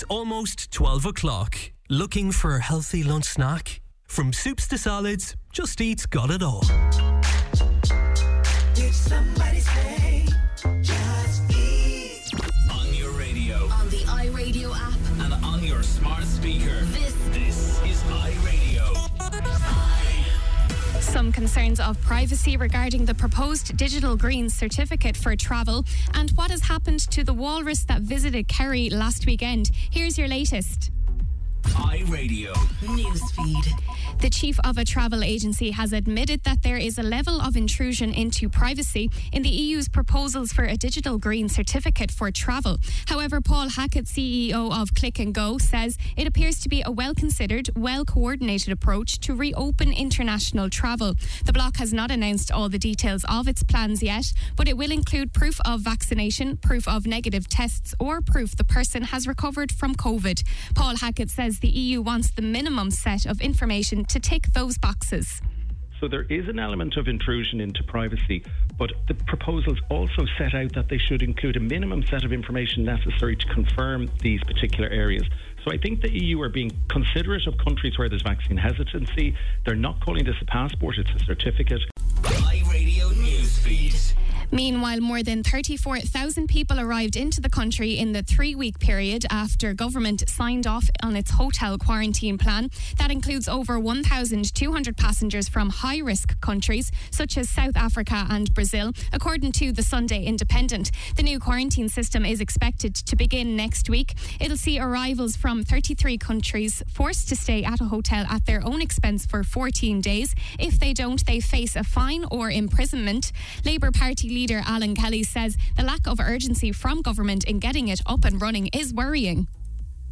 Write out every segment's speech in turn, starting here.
It's almost 12 o'clock. Looking for a healthy lunch snack? From soups to salads, Just Eat's got it all. Did somebody say Just Eat? On your radio. On the iRadio app. And on your smart speaker. This, this is iRadio. Ah. Some concerns of privacy regarding the proposed digital green certificate for travel and what has happened to the walrus that visited Kerry last weekend. Here's your latest iRadio. Newsfeed. The chief of a travel agency has admitted that there is a level of intrusion into privacy in the EU's proposals for a digital green certificate for travel. However, Paul Hackett, CEO of Click and Go, says it appears to be a well considered, well coordinated approach to reopen international travel. The bloc has not announced all the details of its plans yet, but it will include proof of vaccination, proof of negative tests, or proof the person has recovered from COVID. Paul Hackett says the EU wants the minimum set of information to tick those boxes. So there is an element of intrusion into privacy, but the proposals also set out that they should include a minimum set of information necessary to confirm these particular areas. So I think the EU are being considerate of countries where there's vaccine hesitancy. They're not calling this a passport, it's a certificate. Meanwhile, more than 34,000 people arrived into the country in the three week period after government signed off on its hotel quarantine plan. That includes over 1,200 passengers from high risk countries such as South Africa and Brazil, according to the Sunday Independent. The new quarantine system is expected to begin next week. It'll see arrivals from 33 countries forced to stay at a hotel at their own expense for 14 days. If they don't, they face a fine or imprisonment. Labour Party leader Alan Kelly says the lack of urgency from government in getting it up and running is worrying.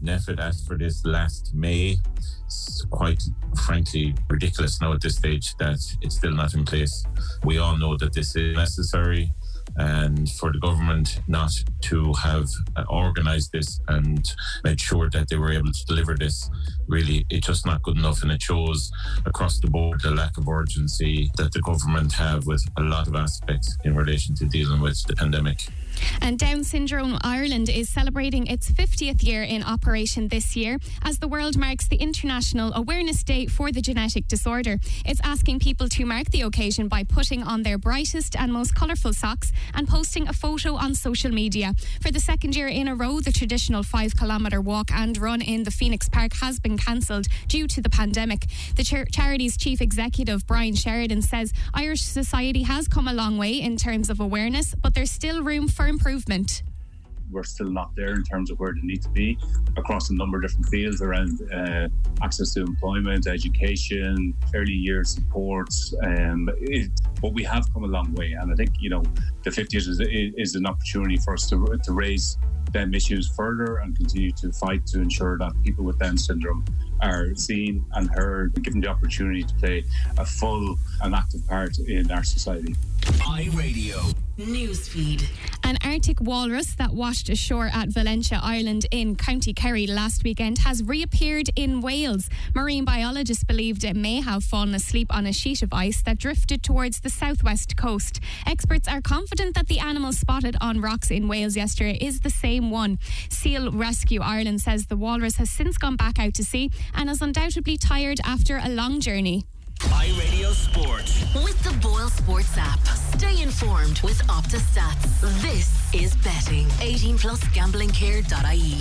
NPHET asked for this last May. It's quite frankly ridiculous now at this stage that it's still not in place. We all know that this is necessary and for the government not to have uh, organised this and made sure that they were able to deliver this, really, it's just not good enough. And it shows across the board the lack of urgency that the government have with a lot of aspects in relation to dealing with the pandemic. And Down Syndrome Ireland is celebrating its 50th year in operation this year as the world marks the International Awareness Day for the Genetic Disorder. It's asking people to mark the occasion by putting on their brightest and most colourful socks and posting a photo on social media. For the second year in a row, the traditional five kilometre walk and run in the Phoenix Park has been cancelled due to the pandemic. The char- charity's chief executive, Brian Sheridan, says Irish society has come a long way in terms of awareness, but there's still room for improvement we're still not there in terms of where they need to be across a number of different fields around uh, access to employment, education, early years support. Um, it, but we have come a long way, and I think you know the 50s is, is an opportunity for us to, to raise them issues further and continue to fight to ensure that people with Down syndrome are seen and heard and given the opportunity to play a full and active part in our society. iRadio. Newsfeed. An Arctic walrus that washed ashore at Valentia Island in County Kerry last weekend has reappeared in Wales. Marine biologists believed it may have fallen asleep on a sheet of ice that drifted towards the southwest coast. Experts are confident that the animal spotted on rocks in Wales yesterday is the same one. Seal Rescue Ireland says the walrus has since gone back out to sea and is undoubtedly tired after a long journey. iRadio Sport. With the Boyle Sports app. Stay informed with Opta Stats. This is betting. 18 plus gamblingcare.ie.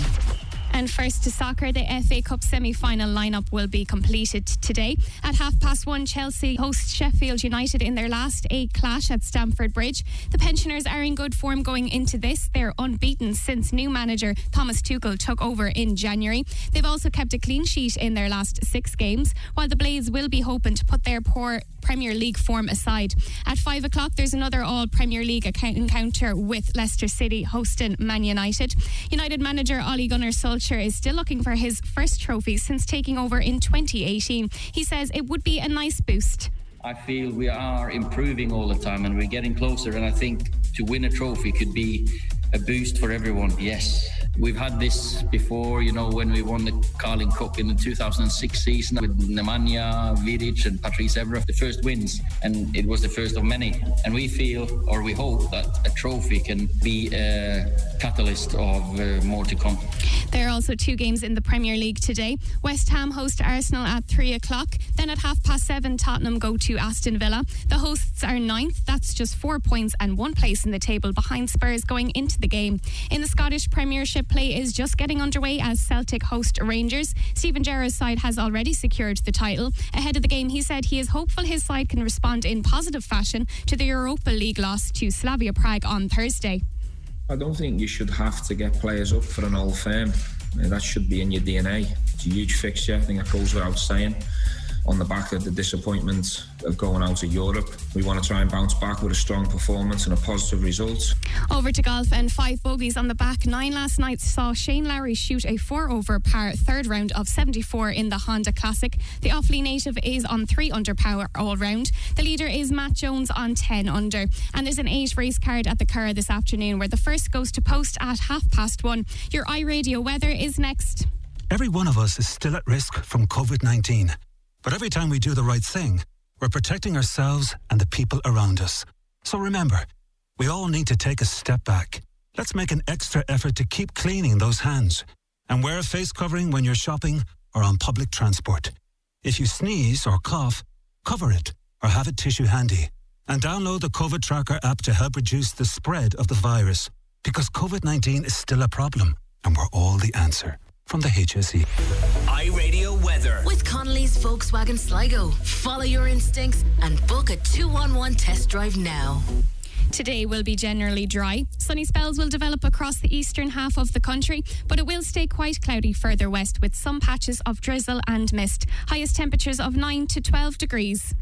And first to soccer, the FA Cup semi final lineup will be completed today. At half past one, Chelsea host Sheffield United in their last eight clash at Stamford Bridge. The pensioners are in good form going into this. They're unbeaten since new manager Thomas Tuchel took over in January. They've also kept a clean sheet in their last six games, while the Blades will be hoping to put their poor Premier League form aside. At five o'clock, there's another All Premier League encounter with Leicester City hosting Man United. United manager Ole Gunnar Solskjaer is still looking for his first trophy since taking over in 2018. He says it would be a nice boost. I feel we are improving all the time and we're getting closer. And I think to win a trophy could be a boost for everyone. Yes, We've had this before, you know, when we won the Carling Cup in the 2006 season with Nemanja Vidic and Patrice Evra, the first wins, and it was the first of many. And we feel, or we hope, that a trophy can be a catalyst of uh, more to come. There are also two games in the Premier League today. West Ham host Arsenal at three o'clock. Then at half past seven, Tottenham go to Aston Villa. The hosts are ninth. That's just four points and one place in the table behind Spurs going into the game. In the Scottish Premiership, play is just getting underway as Celtic host Rangers. Steven Gerrard's side has already secured the title. Ahead of the game, he said he is hopeful his side can respond in positive fashion to the Europa League loss to Slavia Prague on Thursday. I don't think you should have to get players up for an old firm. That should be in your DNA. It's a huge fixture. I think that goes without saying. On the back of the disappointment of going out of Europe, we want to try and bounce back with a strong performance and a positive result. Over to golf and five bogeys on the back nine last night saw Shane Lowry shoot a four over par third round of 74 in the Honda Classic. The Offaly native is on three under par all round. The leader is Matt Jones on 10 under. And there's an eight race card at the Curragh this afternoon where the first goes to post at half past one. Your iRadio weather is next. Every one of us is still at risk from COVID 19. But every time we do the right thing, we're protecting ourselves and the people around us. So remember, we all need to take a step back. Let's make an extra effort to keep cleaning those hands and wear a face covering when you're shopping or on public transport. If you sneeze or cough, cover it or have a tissue handy. And download the COVID Tracker app to help reduce the spread of the virus because COVID 19 is still a problem and we're all the answer. From the HSE. iRadio weather. With Connolly's Volkswagen Sligo. Follow your instincts and book a 211 test drive now. Today will be generally dry. Sunny spells will develop across the eastern half of the country, but it will stay quite cloudy further west with some patches of drizzle and mist. Highest temperatures of 9 to 12 degrees.